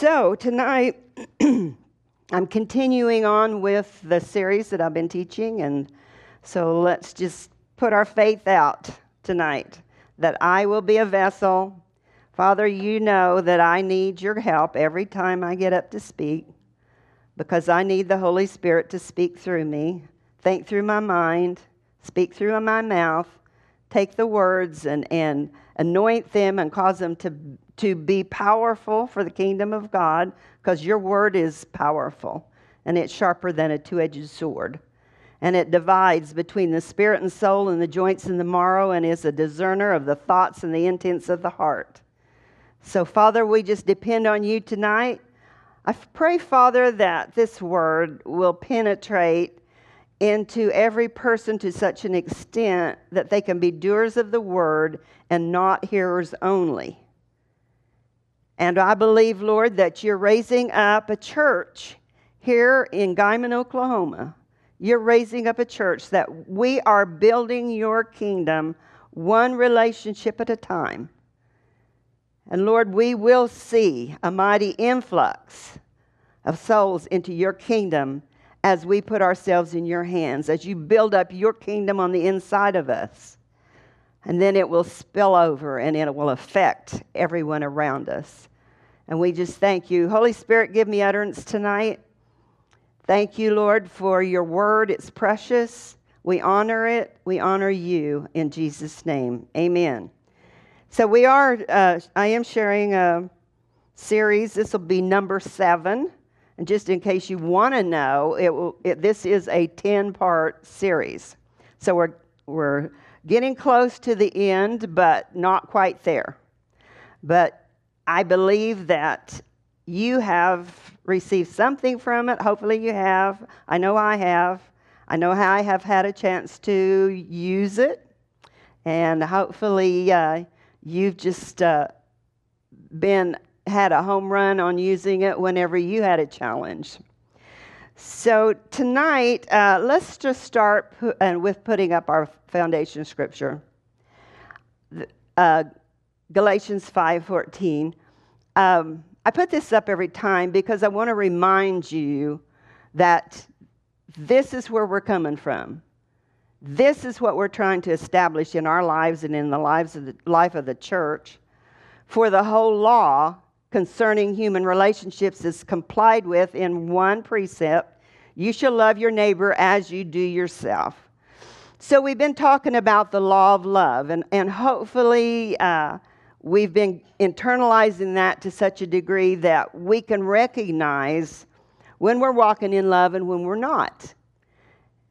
So, tonight, I'm continuing on with the series that I've been teaching, and so let's just put our faith out tonight that I will be a vessel. Father, you know that I need your help every time I get up to speak because I need the Holy Spirit to speak through me, think through my mind, speak through my mouth, take the words and, and anoint them and cause them to, to be powerful for the kingdom of God because your word is powerful and it's sharper than a two edged sword. And it divides between the spirit and soul and the joints and the marrow and is a discerner of the thoughts and the intents of the heart. So, Father, we just depend on you tonight. I pray, Father, that this word will penetrate into every person to such an extent that they can be doers of the word and not hearers only. And I believe, Lord, that you're raising up a church here in Guymon, Oklahoma. You're raising up a church that we are building your kingdom one relationship at a time. And Lord, we will see a mighty influx of souls into your kingdom as we put ourselves in your hands, as you build up your kingdom on the inside of us. And then it will spill over and it will affect everyone around us. And we just thank you. Holy Spirit, give me utterance tonight. Thank you, Lord, for your word. It's precious. We honor it. We honor you in Jesus' name. Amen. So we are, uh, I am sharing a series. This will be number seven. And just in case you want to know, it will, it, this is a 10 part series. So we're, we're getting close to the end, but not quite there. But I believe that you have received something from it. Hopefully, you have. I know I have. I know how I have had a chance to use it. And hopefully, uh, you've just uh, been had a home run on using it whenever you had a challenge. So tonight, uh, let's just start pu- uh, with putting up our foundation scripture, uh, Galatians five fourteen. Um, I put this up every time because I want to remind you that this is where we're coming from. This is what we're trying to establish in our lives and in the lives of the life of the church. For the whole law concerning human relationships is complied with in one precept you shall love your neighbor as you do yourself. So, we've been talking about the law of love, and, and hopefully, uh, we've been internalizing that to such a degree that we can recognize when we're walking in love and when we're not.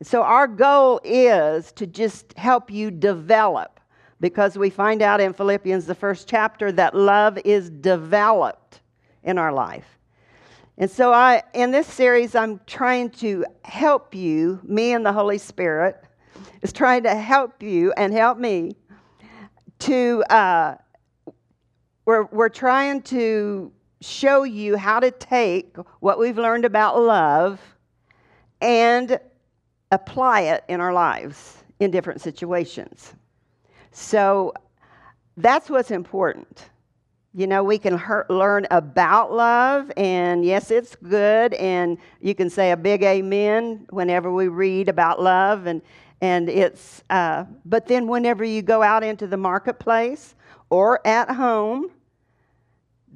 So, our goal is to just help you develop because we find out in Philippians, the first chapter, that love is developed in our life. And so, I, in this series, I'm trying to help you, me and the Holy Spirit, is trying to help you and help me to, uh, we're, we're trying to show you how to take what we've learned about love and apply it in our lives in different situations. So that's what's important. You know, we can learn about love, and yes, it's good, and you can say a big amen whenever we read about love, and and it's. Uh, but then, whenever you go out into the marketplace or at home,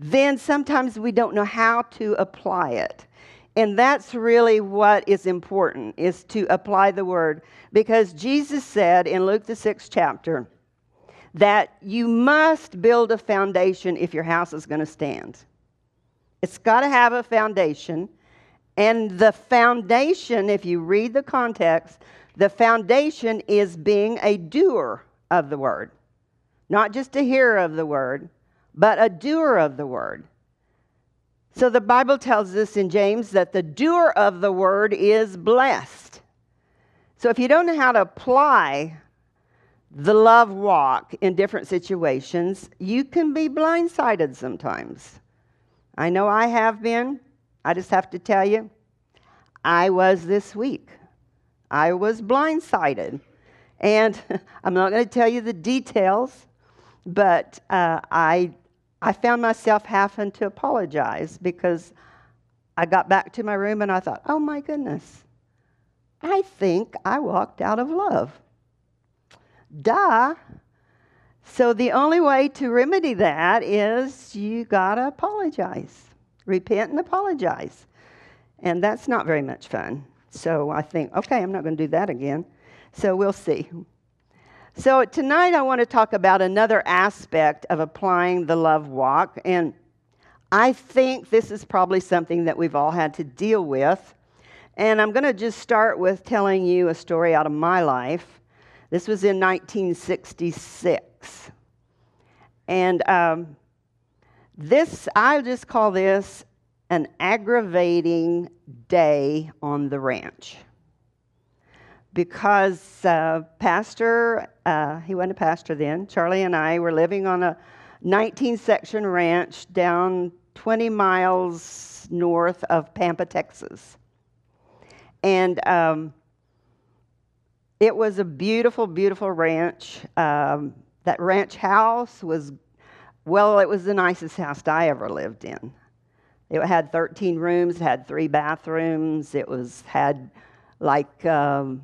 then sometimes we don't know how to apply it. And that's really what is important is to apply the word because Jesus said in Luke the 6th chapter, that you must build a foundation if your house is going to stand. It's got to have a foundation. And the foundation, if you read the context, the foundation is being a doer of the word. Not just a hearer of the word, but a doer of the word. So the Bible tells us in James that the doer of the word is blessed. So if you don't know how to apply the love walk in different situations, you can be blindsided sometimes. I know I have been. I just have to tell you, I was this week. I was blindsided. And I'm not going to tell you the details, but uh, I, I found myself having to apologize because I got back to my room and I thought, oh my goodness, I think I walked out of love. Duh. So the only way to remedy that is you got to apologize. Repent and apologize. And that's not very much fun. So I think, okay, I'm not going to do that again. So we'll see. So tonight I want to talk about another aspect of applying the love walk. And I think this is probably something that we've all had to deal with. And I'm going to just start with telling you a story out of my life. This was in 1966. And um, this, I'll just call this an aggravating day on the ranch. Because uh, Pastor, uh, he wasn't a pastor then, Charlie and I were living on a 19 section ranch down 20 miles north of Pampa, Texas. And um, it was a beautiful, beautiful ranch. Um, that ranch house was, well, it was the nicest house I ever lived in. It had 13 rooms, it had three bathrooms. It was had like um,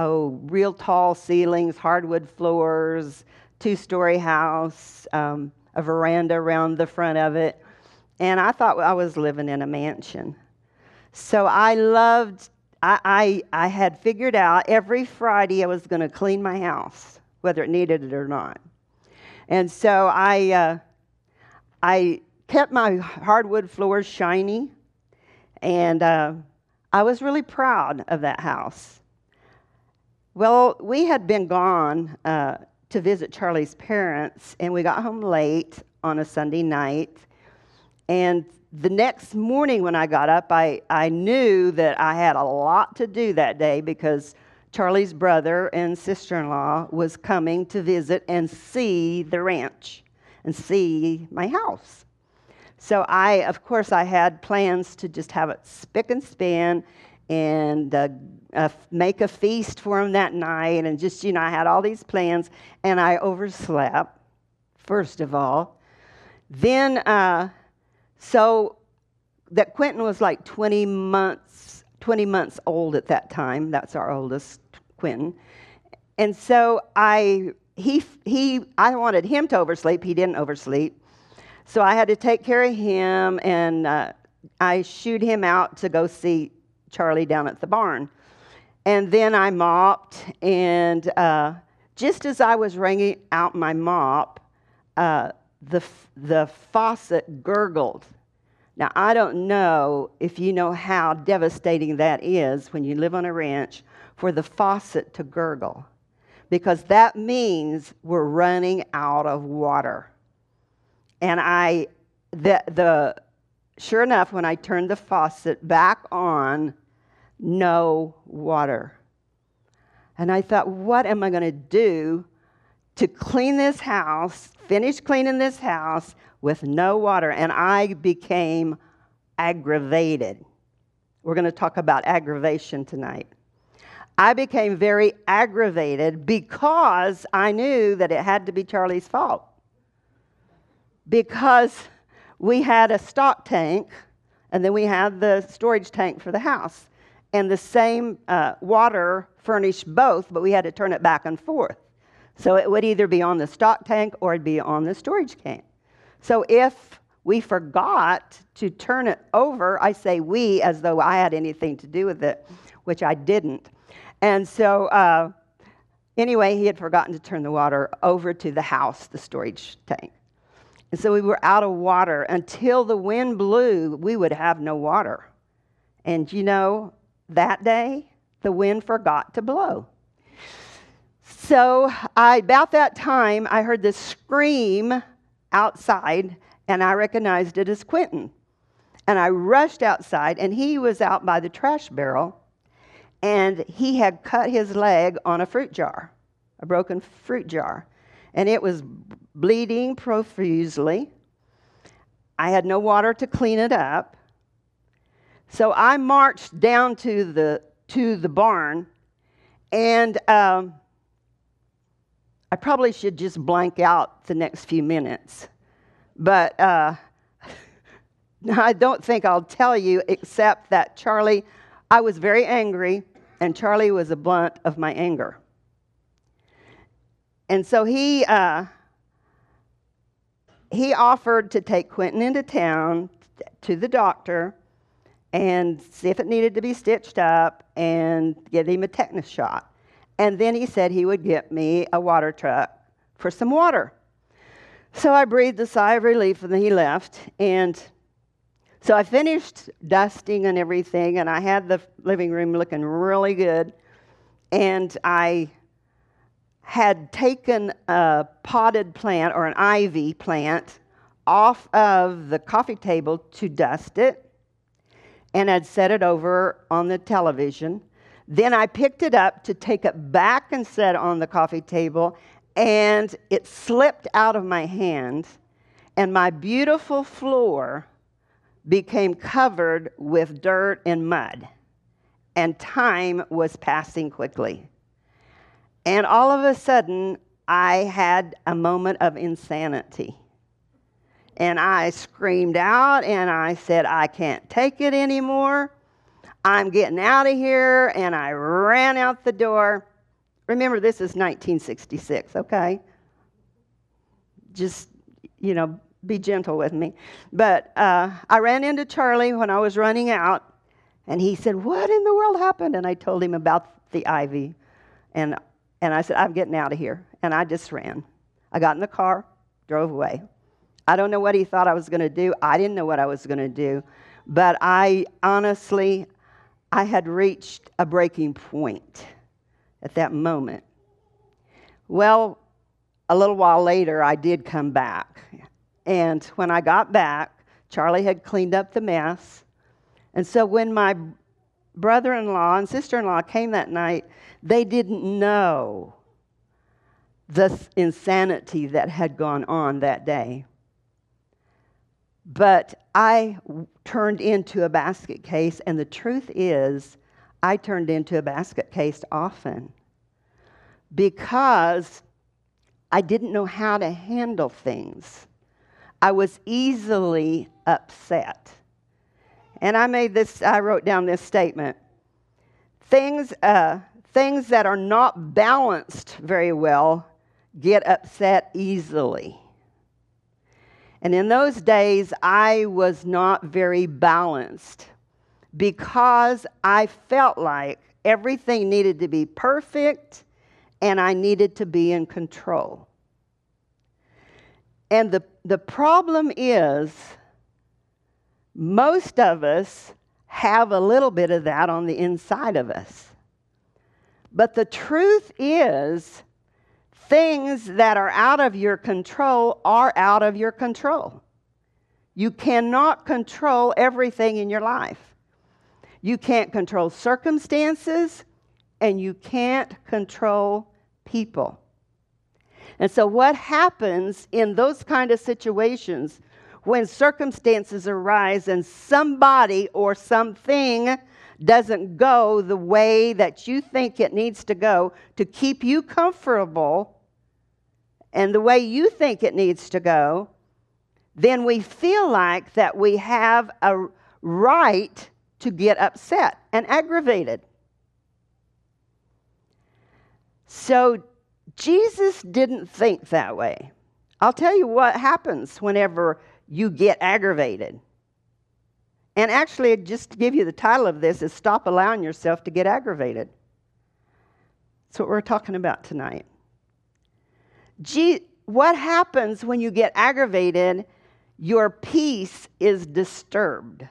oh, real tall ceilings, hardwood floors, two-story house, um, a veranda around the front of it, and I thought I was living in a mansion. So I loved. I, I, I had figured out every Friday I was going to clean my house, whether it needed it or not. And so I, uh, I kept my hardwood floors shiny, and uh, I was really proud of that house. Well, we had been gone uh, to visit Charlie's parents, and we got home late on a Sunday night. And the next morning when I got up, I, I knew that I had a lot to do that day because Charlie's brother and sister in law was coming to visit and see the ranch and see my house. So I, of course, I had plans to just have it spick and span and uh, uh, make a feast for him that night. And just, you know, I had all these plans and I overslept, first of all. Then, uh, so that Quentin was like 20 months, 20 months old at that time. That's our oldest, Quentin. And so I, he, he, I wanted him to oversleep. He didn't oversleep. So I had to take care of him, and uh, I shooed him out to go see Charlie down at the barn. And then I mopped, and uh, just as I was wringing out my mop, uh, the, the faucet gurgled. Now, I don't know if you know how devastating that is when you live on a ranch for the faucet to gurgle, because that means we're running out of water. And I, the, the, sure enough, when I turned the faucet back on, no water. And I thought, what am I going to do to clean this house, finish cleaning this house with no water? And I became aggravated. We're going to talk about aggravation tonight. I became very aggravated because I knew that it had to be Charlie's fault because we had a stock tank and then we had the storage tank for the house. And the same uh, water furnished both, but we had to turn it back and forth. So it would either be on the stock tank or it'd be on the storage tank. So if we forgot to turn it over, I say we as though I had anything to do with it, which I didn't. And so, uh, anyway, he had forgotten to turn the water over to the house, the storage tank. And so we were out of water. Until the wind blew, we would have no water. And you know, that day, the wind forgot to blow. So I, about that time, I heard this scream outside, and I recognized it as Quentin. And I rushed outside, and he was out by the trash barrel, and he had cut his leg on a fruit jar, a broken fruit jar and it was bleeding profusely. I had no water to clean it up. So I marched down to the, to the barn, and um, I probably should just blank out the next few minutes. But uh, I don't think I'll tell you except that Charlie, I was very angry, and Charlie was a blunt of my anger. And so he, uh, he offered to take Quentin into town to the doctor and see if it needed to be stitched up and get him a tetanus shot. And then he said he would get me a water truck for some water. So I breathed a sigh of relief and then he left. And so I finished dusting and everything, and I had the living room looking really good. And I had taken a potted plant or an ivy plant off of the coffee table to dust it and had set it over on the television. Then I picked it up to take it back and set on the coffee table, and it slipped out of my hand, and my beautiful floor became covered with dirt and mud, and time was passing quickly. And all of a sudden, I had a moment of insanity. And I screamed out and I said, I can't take it anymore. I'm getting out of here. And I ran out the door. Remember, this is 1966, okay? Just, you know, be gentle with me. But uh, I ran into Charlie when I was running out, and he said, What in the world happened? And I told him about the ivy. And, and I said, I'm getting out of here. And I just ran. I got in the car, drove away. I don't know what he thought I was going to do. I didn't know what I was going to do. But I honestly, I had reached a breaking point at that moment. Well, a little while later, I did come back. And when I got back, Charlie had cleaned up the mess. And so when my brother in law and sister in law came that night, they didn't know the insanity that had gone on that day. But I turned into a basket case, and the truth is, I turned into a basket case often because I didn't know how to handle things. I was easily upset. And I made this, I wrote down this statement. Things, uh, things that are not balanced very well get upset easily. And in those days, I was not very balanced because I felt like everything needed to be perfect and I needed to be in control. And the, the problem is, most of us have a little bit of that on the inside of us. But the truth is, things that are out of your control are out of your control. You cannot control everything in your life. You can't control circumstances, and you can't control people. And so, what happens in those kind of situations when circumstances arise and somebody or something doesn't go the way that you think it needs to go to keep you comfortable and the way you think it needs to go, then we feel like that we have a right to get upset and aggravated. So Jesus didn't think that way. I'll tell you what happens whenever you get aggravated. And actually, just to give you the title of this is Stop Allowing Yourself to Get Aggravated. That's what we're talking about tonight. Gee, what happens when you get aggravated? Your peace is disturbed.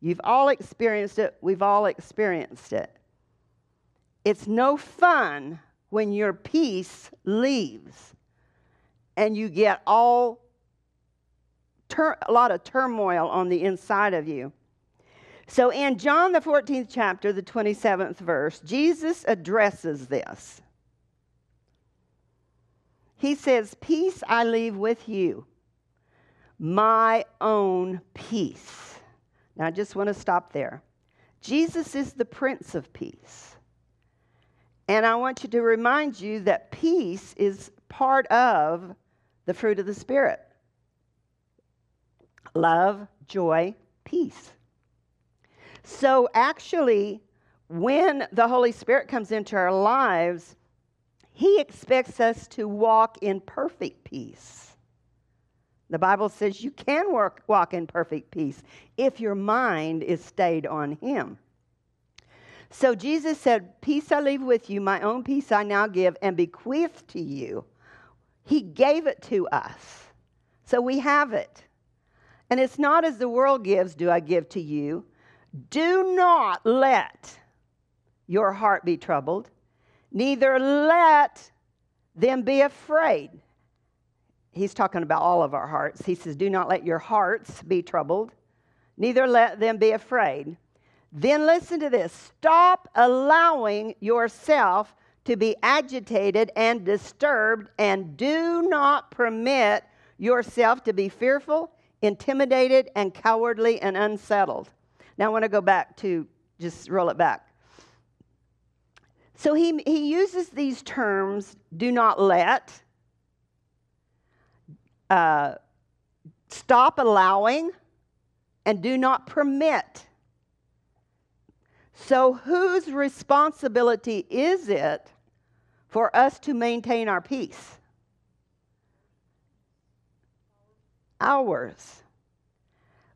You've all experienced it. We've all experienced it. It's no fun when your peace leaves and you get all a lot of turmoil on the inside of you. So in John the 14th chapter, the 27th verse, Jesus addresses this. He says, Peace I leave with you, my own peace. Now, I just want to stop there. Jesus is the Prince of Peace. And I want you to remind you that peace is part of the fruit of the Spirit. love, joy, peace. So, actually, when the Holy Spirit comes into our lives, He expects us to walk in perfect peace. The Bible says you can work, walk in perfect peace if your mind is stayed on Him. So Jesus said, Peace I leave with you, my own peace I now give and bequeath to you. He gave it to us. So we have it. And it's not as the world gives, do I give to you. Do not let your heart be troubled, neither let them be afraid. He's talking about all of our hearts. He says, Do not let your hearts be troubled, neither let them be afraid. Then listen to this stop allowing yourself to be agitated and disturbed, and do not permit yourself to be fearful, intimidated, and cowardly and unsettled. Now, I want to go back to just roll it back. So he, he uses these terms do not let, uh, stop allowing, and do not permit. So, whose responsibility is it for us to maintain our peace? Ours.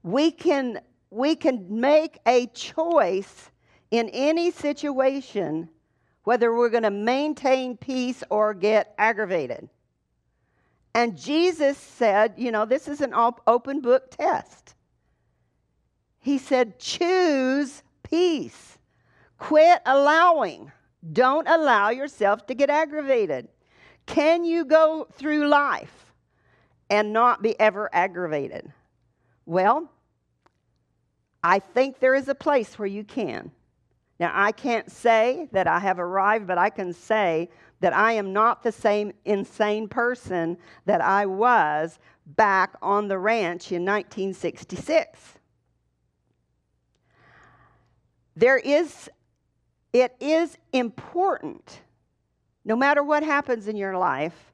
We can, we can make a choice in any situation whether we're going to maintain peace or get aggravated. And Jesus said, you know, this is an open book test. He said, choose peace. Quit allowing. Don't allow yourself to get aggravated. Can you go through life and not be ever aggravated? Well, I think there is a place where you can. Now, I can't say that I have arrived, but I can say that I am not the same insane person that I was back on the ranch in 1966. There is, it is important, no matter what happens in your life,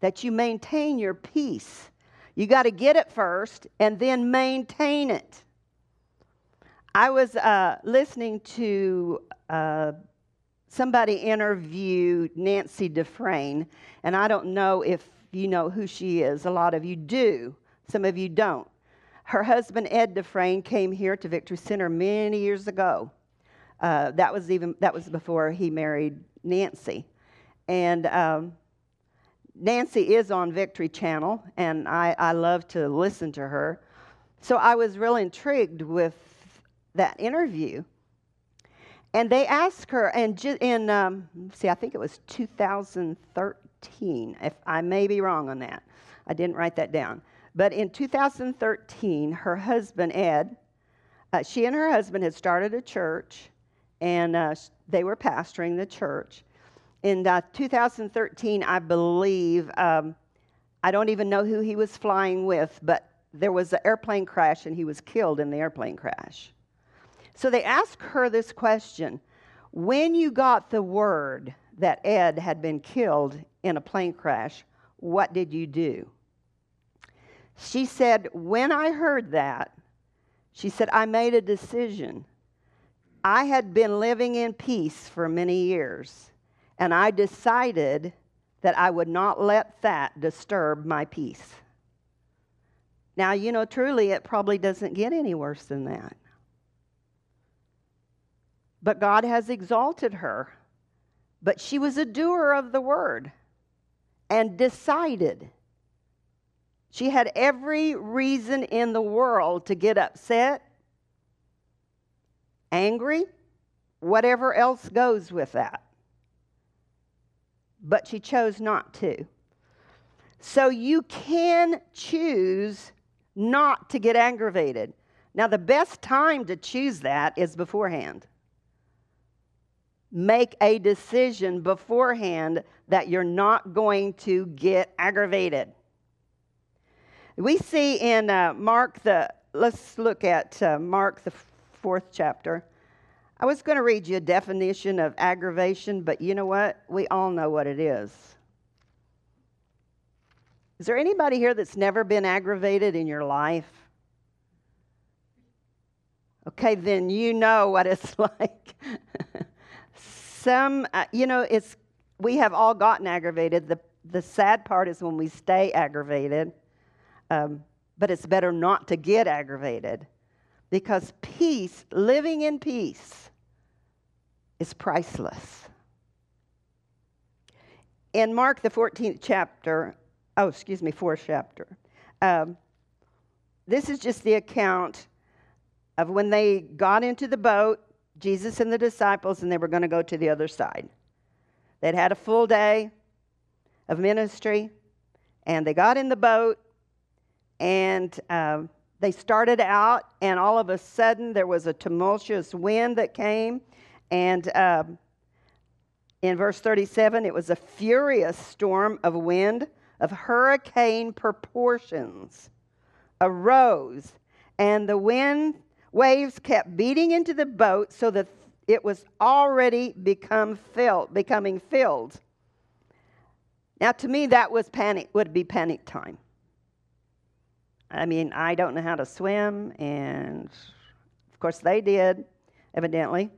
that you maintain your peace. You got to get it first and then maintain it. I was uh, listening to uh, somebody interview Nancy Dufresne, and I don't know if you know who she is. A lot of you do, some of you don't. Her husband, Ed Dufresne, came here to Victory Center many years ago. Uh, that was even that was before he married Nancy, and um, Nancy is on Victory Channel, and I, I love to listen to her. So I was real intrigued with that interview. And they asked her, and in, um, see, I think it was 2013, if I may be wrong on that. I didn't write that down. But in 2013, her husband, Ed, uh, she and her husband had started a church, and uh, they were pastoring the church. In uh, 2013, I believe, um, I don't even know who he was flying with, but there was an airplane crash, and he was killed in the airplane crash. So they asked her this question When you got the word that Ed had been killed in a plane crash, what did you do? She said, When I heard that, she said, I made a decision. I had been living in peace for many years, and I decided that I would not let that disturb my peace. Now, you know, truly, it probably doesn't get any worse than that. But God has exalted her. But she was a doer of the word and decided. She had every reason in the world to get upset, angry, whatever else goes with that. But she chose not to. So you can choose not to get aggravated. Now, the best time to choose that is beforehand make a decision beforehand that you're not going to get aggravated. We see in uh, Mark the, let's look at uh, Mark the fourth chapter. I was going to read you a definition of aggravation, but you know what? We all know what it is. Is there anybody here that's never been aggravated in your life? okay, then you know what it's like. Some, uh, you know, it's we have all gotten aggravated. The the sad part is when we stay aggravated, um, but it's better not to get aggravated because peace, living in peace, is priceless. In Mark, the 14th chapter, oh, excuse me, fourth chapter, um, this is just the account of when they got into the boat, Jesus and the disciples, and they were going to go to the other side. They'd had a full day of ministry, and they got in the boat, and um, they started out, and all of a sudden there was a tumultuous wind that came, and um, in verse 37, it was a furious storm of wind of hurricane proportions arose, and the wind waves kept beating into the boat so that it was already become filled, becoming filled. Now, to me, that was panic, would be panic time. I mean, I don't know how to swim, and of course they did, evidently.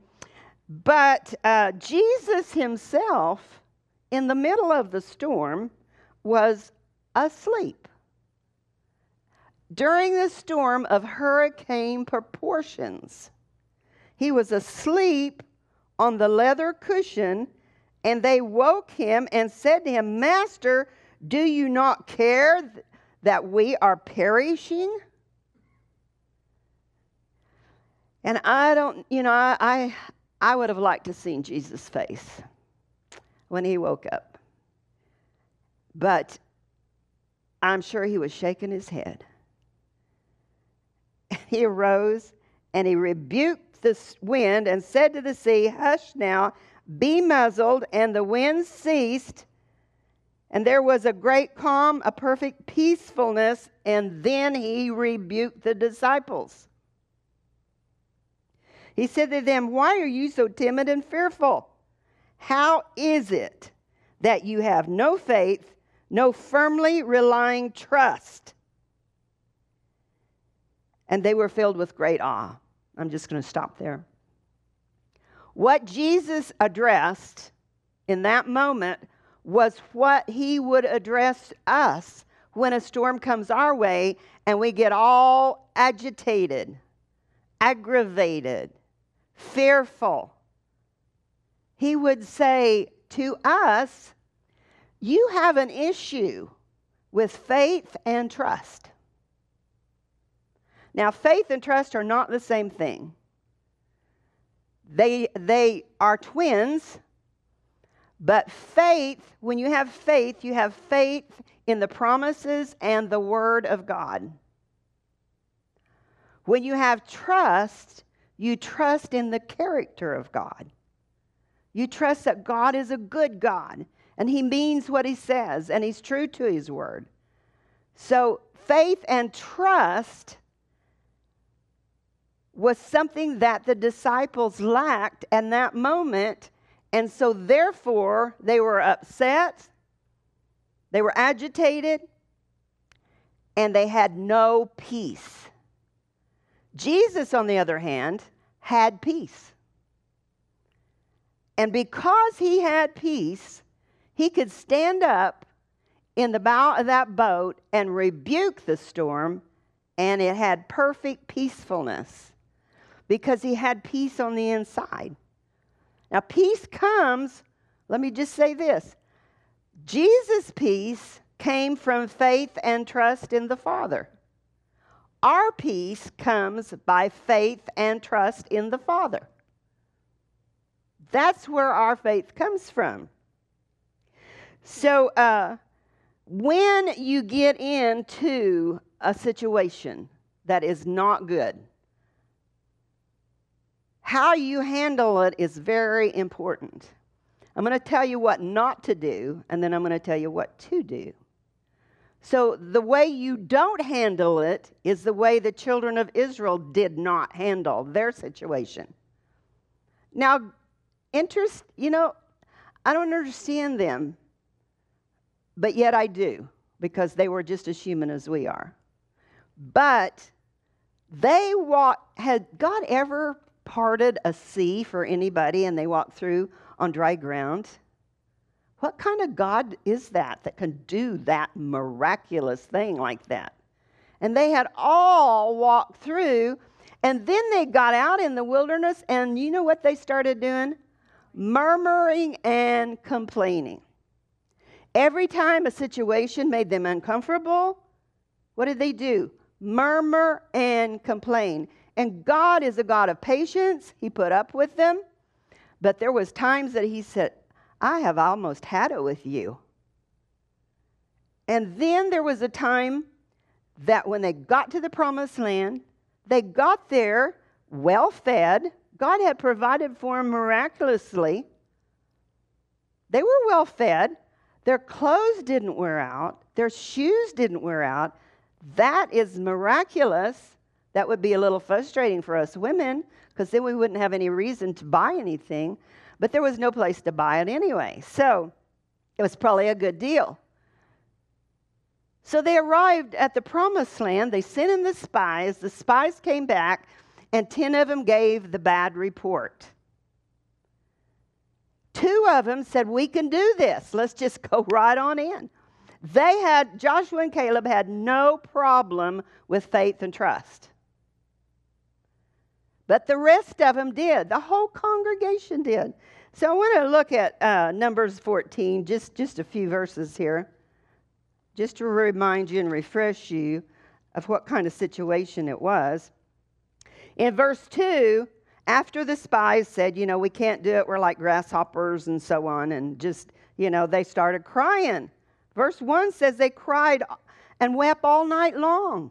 But uh, Jesus himself, in the middle of the storm, was asleep. During the storm of hurricane proportions, he was asleep on the leather cushion, and they woke him and said to him, Master, do you not care that we are perishing? And I don't, you know, I, I, I would have liked to seen Jesus' face when he woke up. But I'm sure he was shaking his head. He arose and he rebuked the wind and said to the sea, Hush now, be muzzled. And the wind ceased, and there was a great calm, a perfect peacefulness. And then he rebuked the disciples. He said to them, Why are you so timid and fearful? How is it that you have no faith, no firmly relying trust? And they were filled with great awe. I'm just going to stop there. What Jesus addressed in that moment was what he would address us when a storm comes our way and we get all agitated, aggravated, fearful. He would say to us, You have an issue with faith and trust. Now, faith and trust are not the same thing. They, they are twins, but faith, when you have faith, you have faith in the promises and the Word of God. When you have trust, you trust in the character of God. You trust that God is a good God and He means what He says and He's true to His Word. So, faith and trust was something that the disciples lacked in that moment. And so, therefore, they were upset, they were agitated, and they had no peace. Jesus, on the other hand, had peace. And because he had peace, he could stand up in the bow of that boat and rebuke the storm, and it had perfect peacefulness because he had peace on the inside. Now, peace comes, let me just say this Jesus' peace came from faith and trust in the Father. Our peace comes by faith and trust in the Father. That's where our faith comes from. So, uh, when you get into a situation that is not good, how you handle it is very important. I'm going to tell you what not to do, and then I'm going to tell you what to do. So, the way you don't handle it is the way the children of Israel did not handle their situation. Now, interest, you know, I don't understand them, but yet I do, because they were just as human as we are. But They walked, had God ever parted a sea for anybody and they walked through on dry ground? What kind of God is that that can do that miraculous thing like that? And they had all walked through, and then they got out in the wilderness, and you know what they started doing? Murmuring and complaining. Every time a situation made them uncomfortable, what did they do? Murmur and complain. And God is a God of patience. He put up with them. But there was times that he said, I have almost had it with you. And then there was a time that when they got to the promised land, they got there well fed. God had provided for them miraculously. They were well fed. Their clothes didn't wear out, their shoes didn't wear out. That is miraculous. That would be a little frustrating for us women because then we wouldn't have any reason to buy anything but there was no place to buy it anyway. So it was probably a good deal. So they arrived at the promised land. They sent in the spies. The spies came back, and 10 of them gave the bad report. Two of them said, We can do this. Let's just go right on in. They had, Joshua and Caleb had no problem with faith and trust. But the rest of them did. The whole congregation did. So I want to look at uh, Numbers 14, just, just a few verses here, just to remind you and refresh you of what kind of situation it was. In verse 2, after the spies said, you know, we can't do it, we're like grasshoppers and so on, and just, you know, they started crying. Verse 1 says they cried and wept all night long.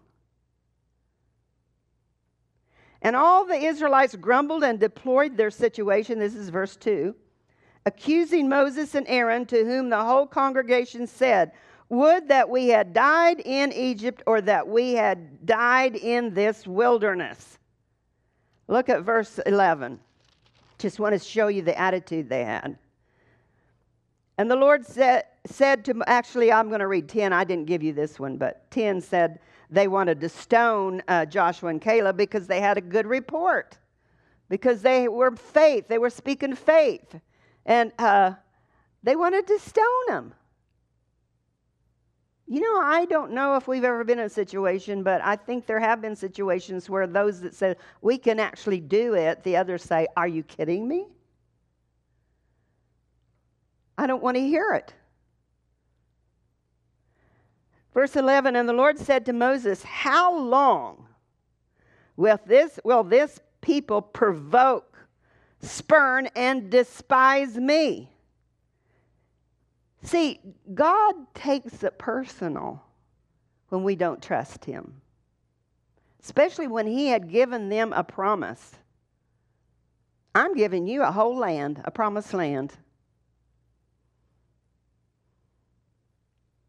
And all the Israelites grumbled and deplored their situation. This is verse 2. Accusing Moses and Aaron, to whom the whole congregation said, Would that we had died in Egypt or that we had died in this wilderness. Look at verse 11. Just want to show you the attitude they had. And the Lord said, said to, actually, I'm going to read 10. I didn't give you this one, but 10 said, they wanted to stone uh, Joshua and Caleb because they had a good report, because they were faith, they were speaking faith, and uh, they wanted to stone them. You know, I don't know if we've ever been in a situation, but I think there have been situations where those that said, we can actually do it, the others say, Are you kidding me? I don't want to hear it. Verse 11 And the Lord said to Moses, How long will this, will this people provoke, spurn, and despise me? See, God takes it personal when we don't trust Him, especially when He had given them a promise. I'm giving you a whole land, a promised land.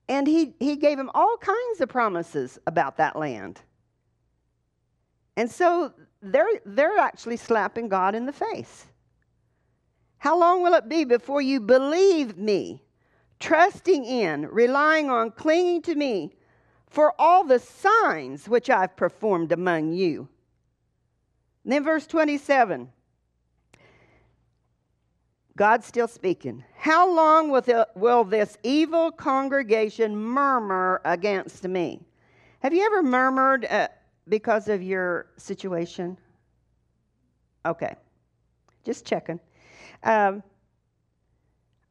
And he, he gave him all kinds of promises about that land. And so they're, they're actually slapping God in the face. How long will it be before you believe me, trusting in, relying on, clinging to me for all the signs which I've performed among you? And then verse 27 God's still speaking. How long will, the, will this evil congregation murmur against me? Have you ever murmured uh, because of your situation? Okay, just checking. Um,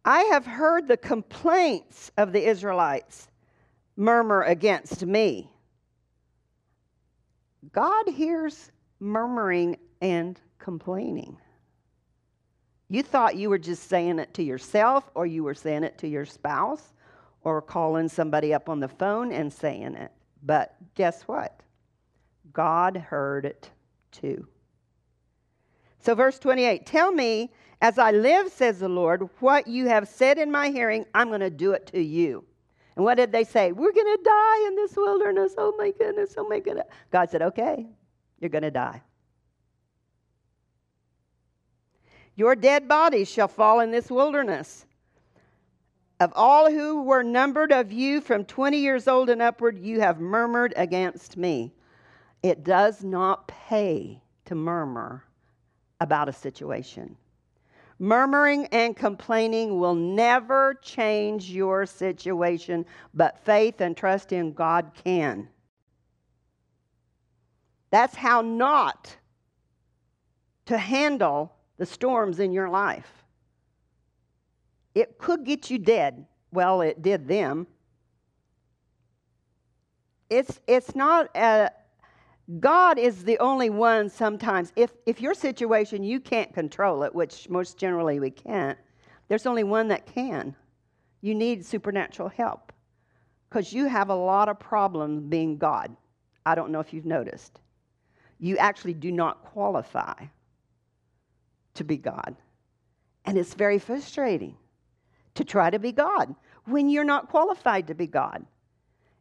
I have heard the complaints of the Israelites murmur against me. God hears murmuring and complaining. You thought you were just saying it to yourself, or you were saying it to your spouse, or calling somebody up on the phone and saying it. But guess what? God heard it too. So, verse 28 Tell me, as I live, says the Lord, what you have said in my hearing, I'm going to do it to you. And what did they say? We're going to die in this wilderness. Oh my goodness. Oh my goodness. God said, Okay, you're going to die. Your dead bodies shall fall in this wilderness. Of all who were numbered of you from 20 years old and upward, you have murmured against me. It does not pay to murmur about a situation. Murmuring and complaining will never change your situation, but faith and trust in God can. That's how not to handle the storms in your life. It could get you dead. Well, it did them. It's, it's not a, God is the only one sometimes. If, if your situation, you can't control it, which most generally we can't, there's only one that can. You need supernatural help because you have a lot of problems being God. I don't know if you've noticed. You actually do not qualify to be God. And it's very frustrating to try to be God when you're not qualified to be God.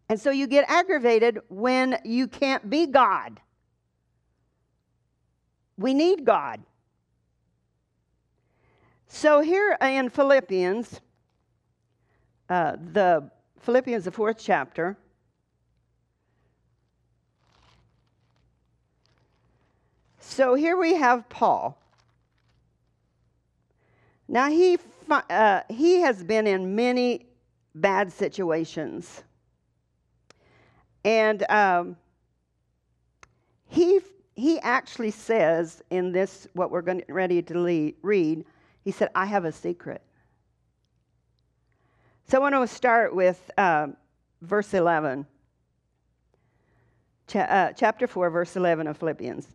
And so you get aggravated when you can't be God. We need God. So here in Philippians, uh, the Philippians, the fourth chapter, so here we have Paul. Now he uh, he has been in many bad situations. And um, he, he actually says in this, what we're going ready to lead, read, he said, I have a secret. So I want to start with uh, verse 11, Ch- uh, chapter 4, verse 11 of Philippians.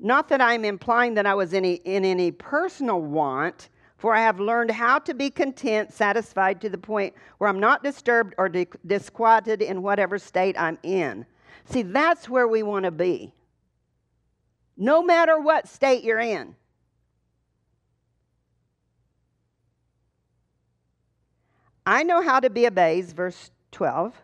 Not that I'm implying that I was any, in any personal want for I have learned how to be content, satisfied to the point where I'm not disturbed or disquieted in whatever state I'm in. See, that's where we want to be. No matter what state you're in. I know how to be abased, verse 12,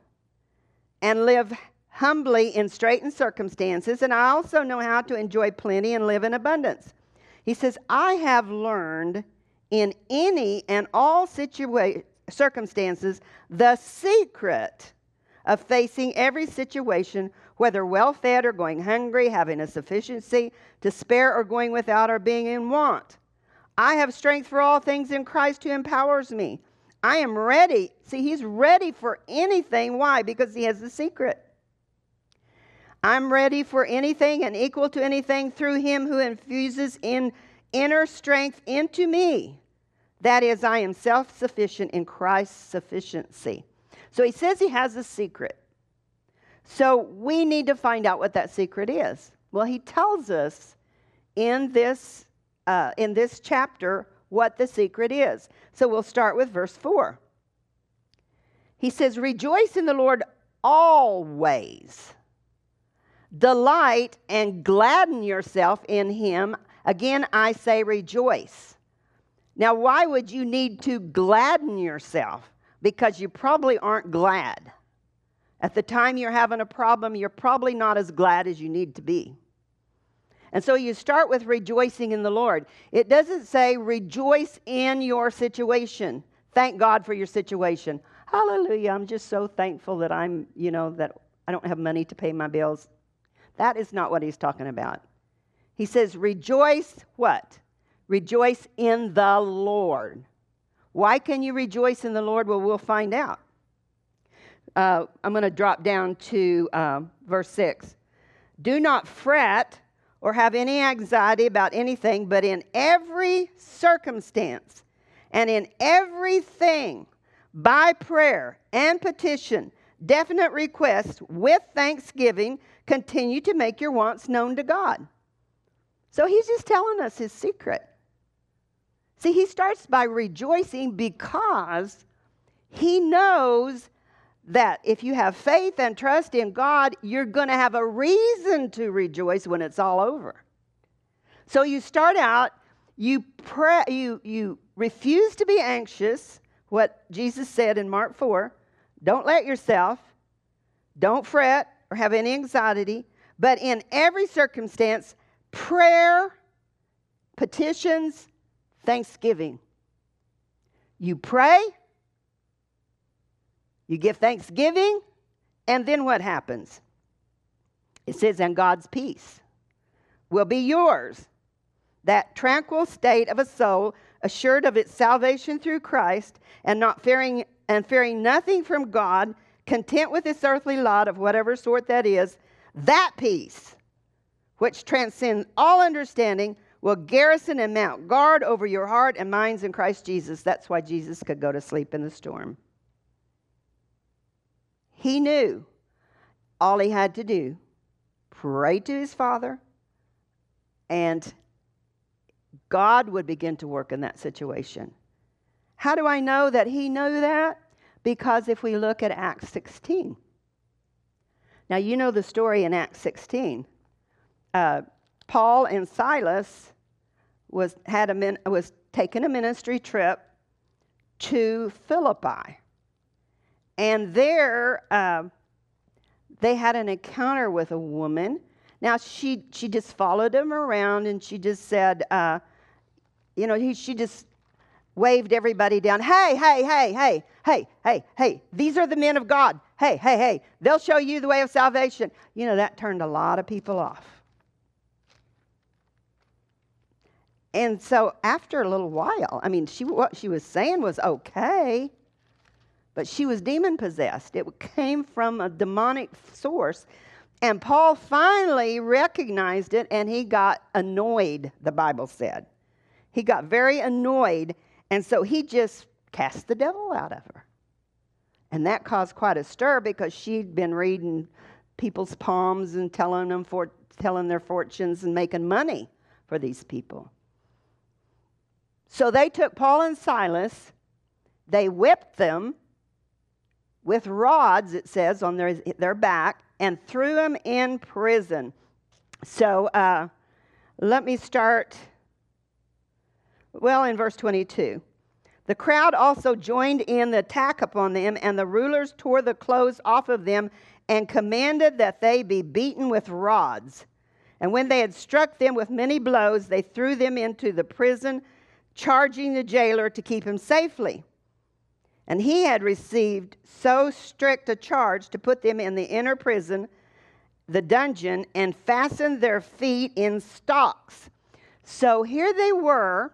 and live humbly in straitened circumstances, and I also know how to enjoy plenty and live in abundance. He says, I have learned in any and all situa- circumstances the secret of facing every situation, whether well fed or going hungry, having a sufficiency to spare or going without or being in want. I have strength for all things in Christ who empowers me. I am ready. See, he's ready for anything. Why? Because he has the secret. I'm ready for anything and equal to anything through him who infuses in inner strength into me. That is, I am self sufficient in Christ's sufficiency. So he says he has a secret. So we need to find out what that secret is. Well, he tells us in this, uh, in this chapter what the secret is. So we'll start with verse 4. He says, Rejoice in the Lord always. Delight and gladden yourself in him. Again, I say rejoice. Now, why would you need to gladden yourself? Because you probably aren't glad. At the time you're having a problem, you're probably not as glad as you need to be. And so you start with rejoicing in the Lord. It doesn't say rejoice in your situation. Thank God for your situation. Hallelujah. I'm just so thankful that I'm, you know, that I don't have money to pay my bills. That is not what he's talking about. He says, rejoice what? Rejoice in the Lord. Why can you rejoice in the Lord? Well, we'll find out. Uh, I'm going to drop down to uh, verse 6. Do not fret or have any anxiety about anything, but in every circumstance and in everything, by prayer and petition, definite requests with thanksgiving, continue to make your wants known to God. So he's just telling us his secret. See, he starts by rejoicing because he knows that if you have faith and trust in God, you're going to have a reason to rejoice when it's all over. So you start out, you pray, you you refuse to be anxious, what Jesus said in Mark 4, don't let yourself, don't fret or have any anxiety, but in every circumstance, prayer, petitions, thanksgiving. You pray, you give thanksgiving, and then what happens? It says, and God's peace will be yours. That tranquil state of a soul assured of its salvation through Christ and not fearing and fearing nothing from God, content with its earthly lot of whatever sort that is, that peace which transcends all understanding will garrison and mount guard over your heart and minds in Christ Jesus. That's why Jesus could go to sleep in the storm. He knew all he had to do pray to his father and God would begin to work in that situation. How do I know that he knew that? Because if we look at Acts 16. Now, you know the story in Acts 16. Uh, Paul and Silas was, had a min, was taking a ministry trip to Philippi. And there, uh, they had an encounter with a woman. Now, she, she just followed him around and she just said, uh, you know, he, she just waved everybody down. Hey, hey, hey, hey, hey, hey, hey, these are the men of God. Hey, hey, hey, they'll show you the way of salvation. You know, that turned a lot of people off. And so after a little while, I mean, she, what she was saying was okay, but she was demon possessed. It came from a demonic source. And Paul finally recognized it and he got annoyed, the Bible said. He got very annoyed, and so he just cast the devil out of her. And that caused quite a stir because she'd been reading people's palms and telling them for, telling their fortunes and making money for these people. So they took Paul and Silas, they whipped them with rods, it says, on their, their back, and threw them in prison. So uh, let me start, well, in verse 22. The crowd also joined in the attack upon them, and the rulers tore the clothes off of them and commanded that they be beaten with rods. And when they had struck them with many blows, they threw them into the prison charging the jailer to keep him safely. And he had received so strict a charge to put them in the inner prison, the dungeon, and fasten their feet in stocks. So here they were.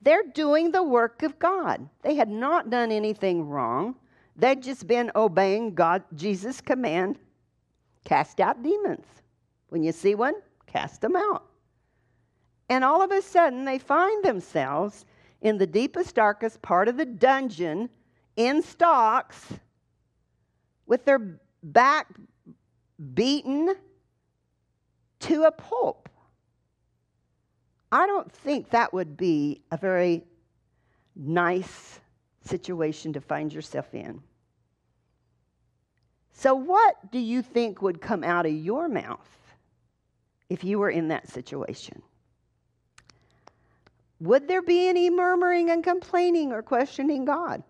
They're doing the work of God. They had not done anything wrong. They'd just been obeying God, Jesus' command cast out demons. When you see one, cast them out. And all of a sudden, they find themselves in the deepest, darkest part of the dungeon in stocks with their back beaten to a pulp. I don't think that would be a very nice situation to find yourself in. So, what do you think would come out of your mouth if you were in that situation? Would there be any murmuring and complaining or questioning God?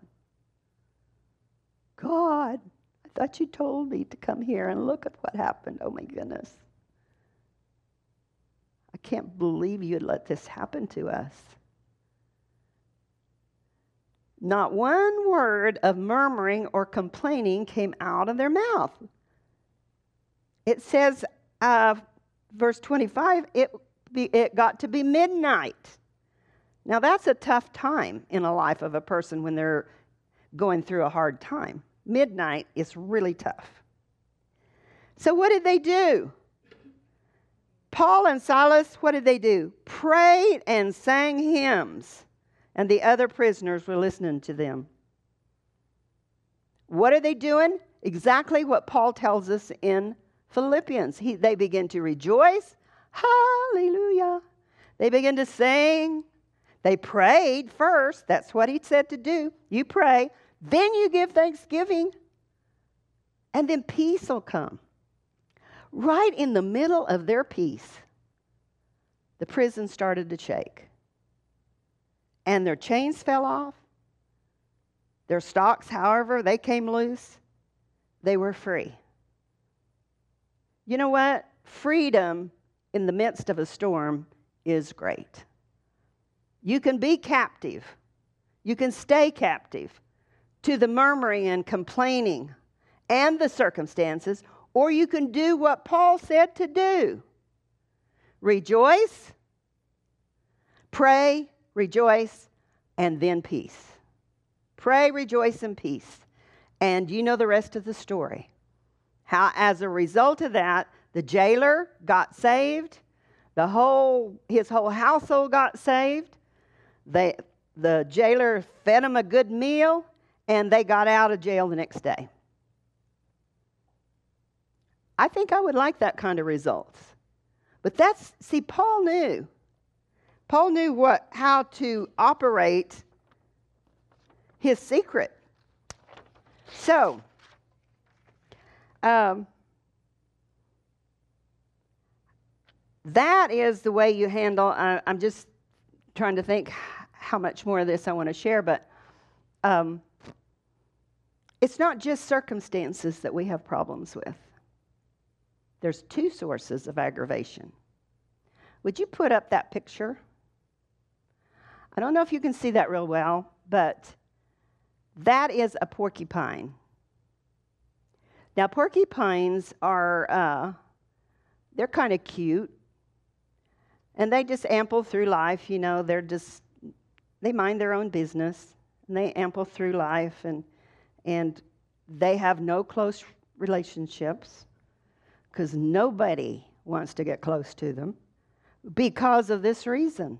God, I thought you told me to come here and look at what happened. Oh my goodness. I can't believe you'd let this happen to us. Not one word of murmuring or complaining came out of their mouth. It says, uh, verse 25, it, be, it got to be midnight. Now, that's a tough time in the life of a person when they're going through a hard time. Midnight is really tough. So, what did they do? Paul and Silas, what did they do? Prayed and sang hymns, and the other prisoners were listening to them. What are they doing? Exactly what Paul tells us in Philippians. He, they begin to rejoice. Hallelujah. They begin to sing. They prayed first. That's what he said to do. You pray, then you give thanksgiving, and then peace will come. Right in the middle of their peace, the prison started to shake. And their chains fell off. Their stocks, however, they came loose. They were free. You know what? Freedom in the midst of a storm is great. You can be captive. You can stay captive to the murmuring and complaining and the circumstances, or you can do what Paul said to do rejoice, pray, rejoice, and then peace. Pray, rejoice, and peace. And you know the rest of the story. How, as a result of that, the jailer got saved, the whole, his whole household got saved. They, the jailer fed him a good meal, and they got out of jail the next day. I think I would like that kind of results. But that's, see, Paul knew. Paul knew what, how to operate his secret. So, um, that is the way you handle. Uh, I'm just trying to think how much more of this I want to share, but um, it's not just circumstances that we have problems with. There's two sources of aggravation. Would you put up that picture? I don't know if you can see that real well, but that is a porcupine. Now, porcupines are, uh, they're kind of cute. And they just ample through life, you know, they're just, they mind their own business. And they ample through life and, and they have no close relationships because nobody wants to get close to them because of this reason.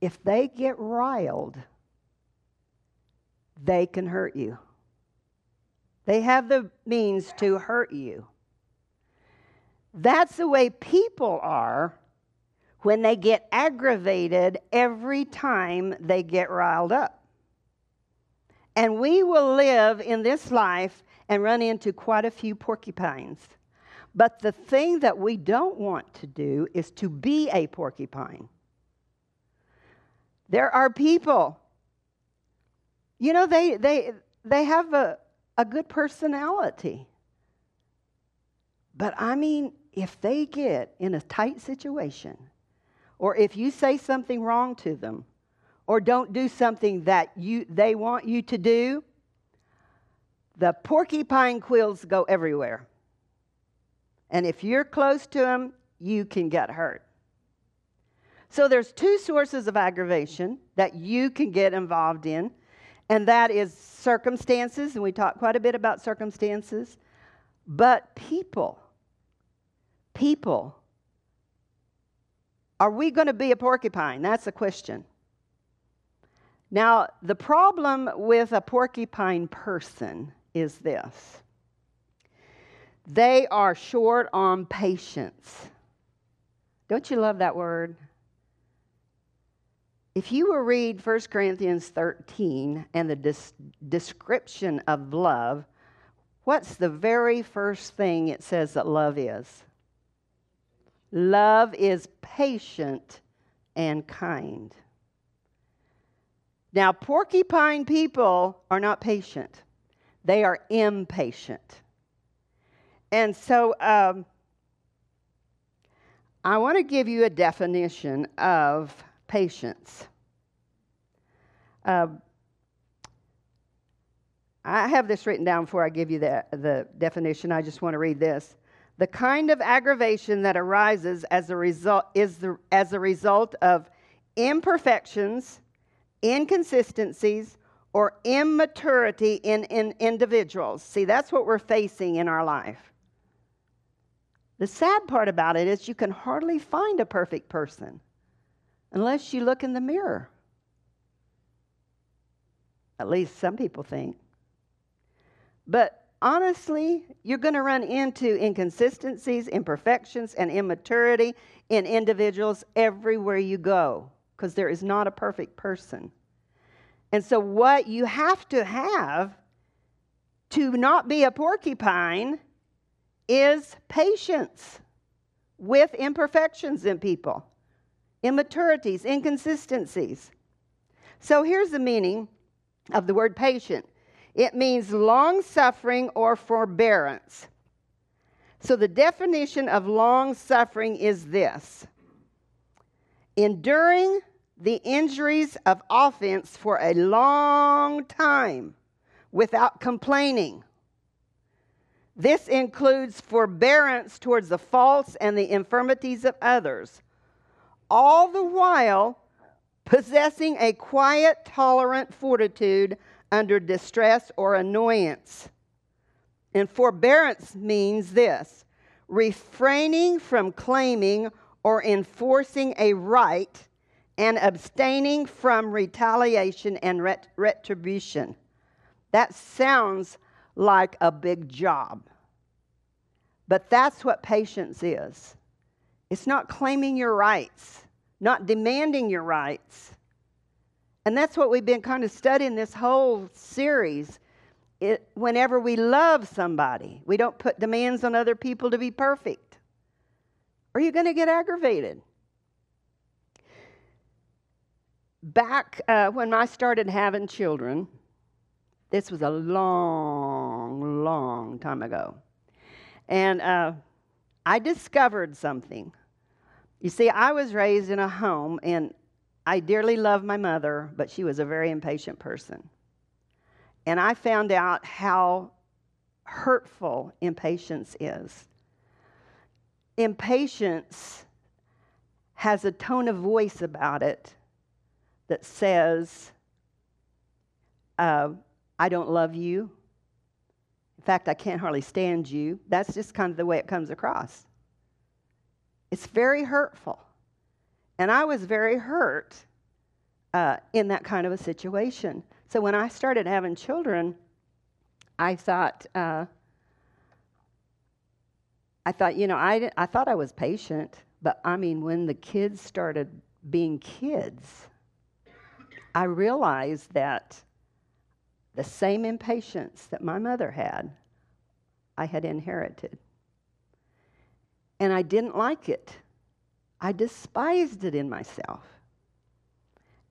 If they get riled, they can hurt you. They have the means to hurt you. That's the way people are when they get aggravated every time they get riled up. And we will live in this life and run into quite a few porcupines. But the thing that we don't want to do is to be a porcupine. There are people, you know, they, they, they have a, a good personality. But I mean, if they get in a tight situation, or if you say something wrong to them, or don't do something that you, they want you to do, the porcupine quills go everywhere. And if you're close to them, you can get hurt. So there's two sources of aggravation that you can get involved in, and that is circumstances, and we talk quite a bit about circumstances, but people. People. Are we going to be a porcupine? That's the question. Now, the problem with a porcupine person is this they are short on patience. Don't you love that word? If you will read 1 Corinthians 13 and the des- description of love, what's the very first thing it says that love is? Love is patient and kind. Now, porcupine people are not patient, they are impatient. And so um, I want to give you a definition of patience. Uh, I have this written down before I give you the, the definition. I just want to read this. The kind of aggravation that arises as a result is the, as a result of imperfections, inconsistencies, or immaturity in, in individuals. See, that's what we're facing in our life. The sad part about it is you can hardly find a perfect person unless you look in the mirror. At least some people think. But honestly, you're going to run into inconsistencies, imperfections, and immaturity in individuals everywhere you go because there is not a perfect person. And so, what you have to have to not be a porcupine is patience with imperfections in people, immaturities, inconsistencies. So here's the meaning of the word patient it means long suffering or forbearance. So the definition of long suffering is this enduring the injuries of offense for a long time without complaining This includes forbearance towards the faults and the infirmities of others, all the while possessing a quiet, tolerant fortitude under distress or annoyance. And forbearance means this refraining from claiming or enforcing a right and abstaining from retaliation and ret- retribution. That sounds like a big job. But that's what patience is it's not claiming your rights, not demanding your rights. And that's what we've been kind of studying this whole series. It, whenever we love somebody, we don't put demands on other people to be perfect. Are you going to get aggravated? Back uh, when I started having children, this was a long, long time ago. And uh, I discovered something. You see, I was raised in a home, and I dearly loved my mother, but she was a very impatient person. And I found out how hurtful impatience is. Impatience has a tone of voice about it that says, uh, I don't love you. In fact, I can't hardly stand you. That's just kind of the way it comes across. It's very hurtful. And I was very hurt uh, in that kind of a situation. So when I started having children, I thought, uh, I thought, you know, I, I thought I was patient, but I mean, when the kids started being kids, I realized that the same impatience that my mother had, I had inherited. And I didn't like it. I despised it in myself.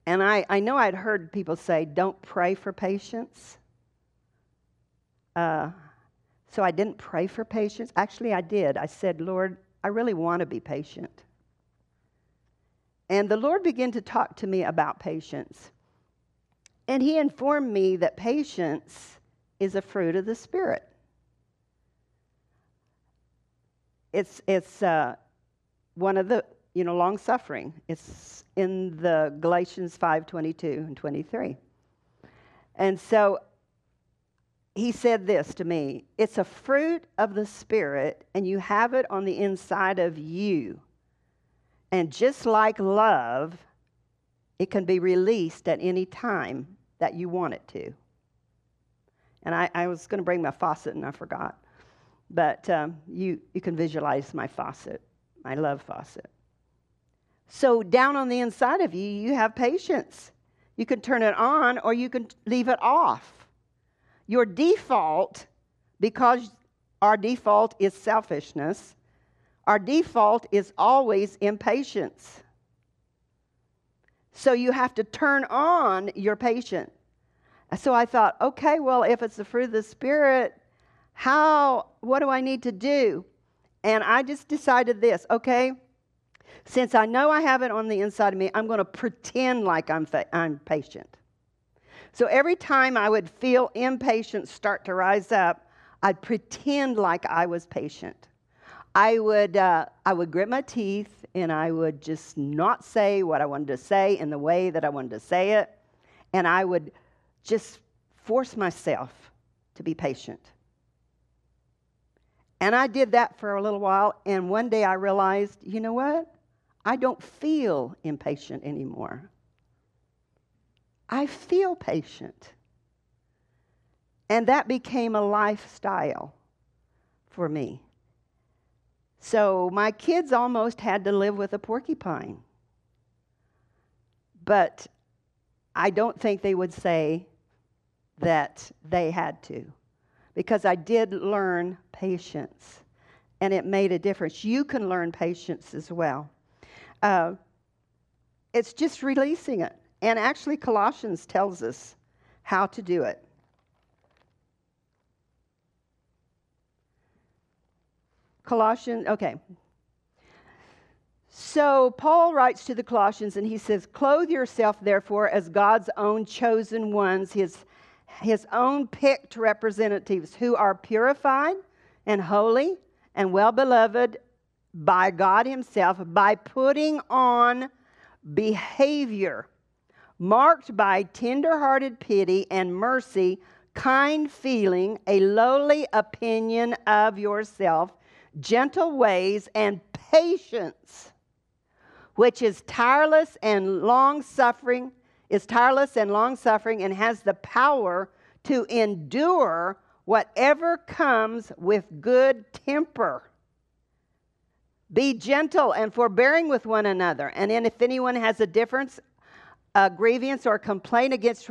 And I, I know I'd heard people say, don't pray for patience. Uh, so I didn't pray for patience. Actually, I did. I said, Lord, I really want to be patient. And the Lord began to talk to me about patience. And he informed me that patience is a fruit of the Spirit. It's, it's uh, one of the, you know, long suffering. It's in the Galatians 5 22 and 23. And so he said this to me it's a fruit of the Spirit, and you have it on the inside of you. And just like love, it can be released at any time that you want it to. And I, I was going to bring my faucet and I forgot. But um, you, you can visualize my faucet, my love faucet. So, down on the inside of you, you have patience. You can turn it on or you can leave it off. Your default, because our default is selfishness, our default is always impatience. So you have to turn on your patience. So I thought, okay, well, if it's the fruit of the Spirit, how, what do I need to do? And I just decided this, okay, since I know I have it on the inside of me, I'm going to pretend like I'm, fa- I'm patient. So every time I would feel impatience start to rise up, I'd pretend like I was patient. I would, uh, I would grit my teeth and I would just not say what I wanted to say in the way that I wanted to say it. And I would just force myself to be patient. And I did that for a little while. And one day I realized, you know what? I don't feel impatient anymore. I feel patient. And that became a lifestyle for me. So my kids almost had to live with a porcupine. But I don't think they would say that they had to because I did learn patience and it made a difference. You can learn patience as well. Uh, it's just releasing it. And actually, Colossians tells us how to do it. Colossians, okay. So Paul writes to the Colossians and he says, Clothe yourself, therefore, as God's own chosen ones, his, his own picked representatives who are purified and holy and well beloved by God Himself by putting on behavior marked by tender-hearted pity and mercy, kind feeling, a lowly opinion of yourself, gentle ways, and patience, which is tireless and long suffering, is tireless and long suffering, and has the power to endure whatever comes with good temper. Be gentle and forbearing with one another. And then, if anyone has a difference, a grievance, or complaint against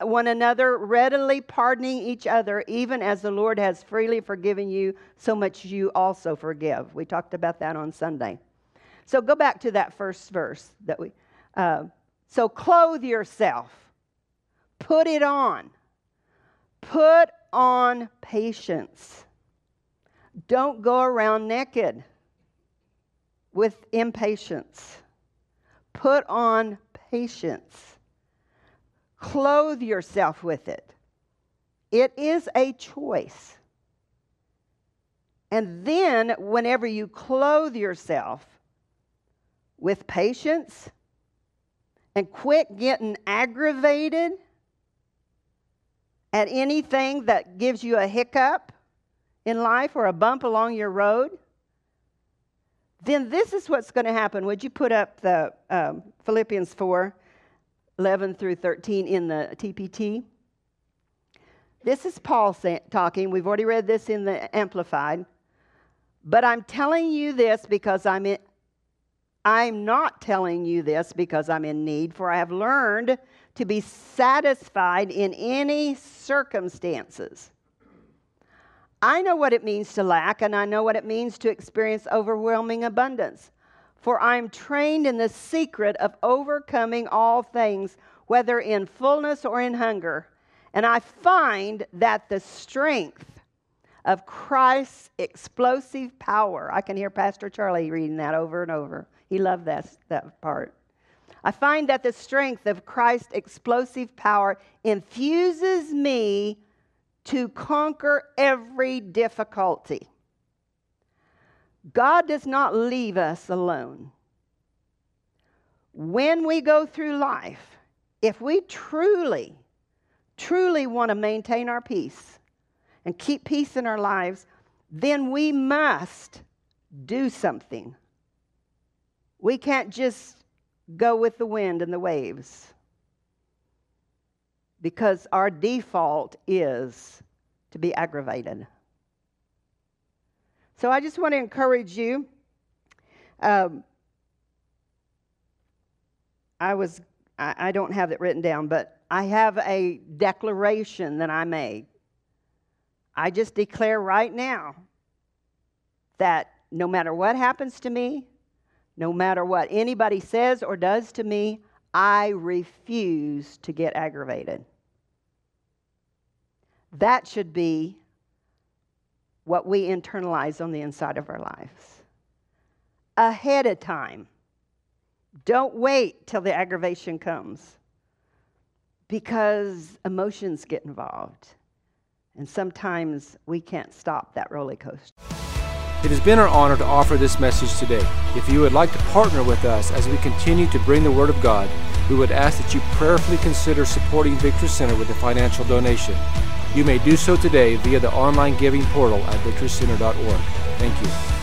one another, readily pardoning each other, even as the Lord has freely forgiven you, so much you also forgive. We talked about that on Sunday. So go back to that first verse that we. Uh, so clothe yourself, put it on, put on patience. Don't go around naked with impatience. Put on patience. Clothe yourself with it. It is a choice. And then, whenever you clothe yourself with patience and quit getting aggravated at anything that gives you a hiccup in life or a bump along your road, then this is what's going to happen. Would you put up the um, Philippians 4 11 through 13 in the TPT? This is Paul say, talking. We've already read this in the Amplified. But I'm telling you this because I'm in, I'm not telling you this because I'm in need, for I have learned to be satisfied in any circumstances. I know what it means to lack, and I know what it means to experience overwhelming abundance. For I am trained in the secret of overcoming all things, whether in fullness or in hunger. And I find that the strength of Christ's explosive power, I can hear Pastor Charlie reading that over and over. He loved that, that part. I find that the strength of Christ's explosive power infuses me to conquer every difficulty. God does not leave us alone. When we go through life, if we truly, truly want to maintain our peace and keep peace in our lives, then we must do something. We can't just go with the wind and the waves because our default is to be aggravated. So I just want to encourage you. Um, I was, I, I don't have it written down, but I have a declaration that I made. I just declare right now that no matter what happens to me, no matter what anybody says or does to me, I refuse to get aggravated. That should be what we internalize on the inside of our lives. Ahead of time. Don't wait till the aggravation comes because emotions get involved. And sometimes we can't stop that roller coaster. It has been our honor to offer this message today. If you would like to partner with us as we continue to bring the Word of God, we would ask that you prayerfully consider supporting Victory Center with a financial donation. You may do so today via the online giving portal at victorycenter.org. Thank you.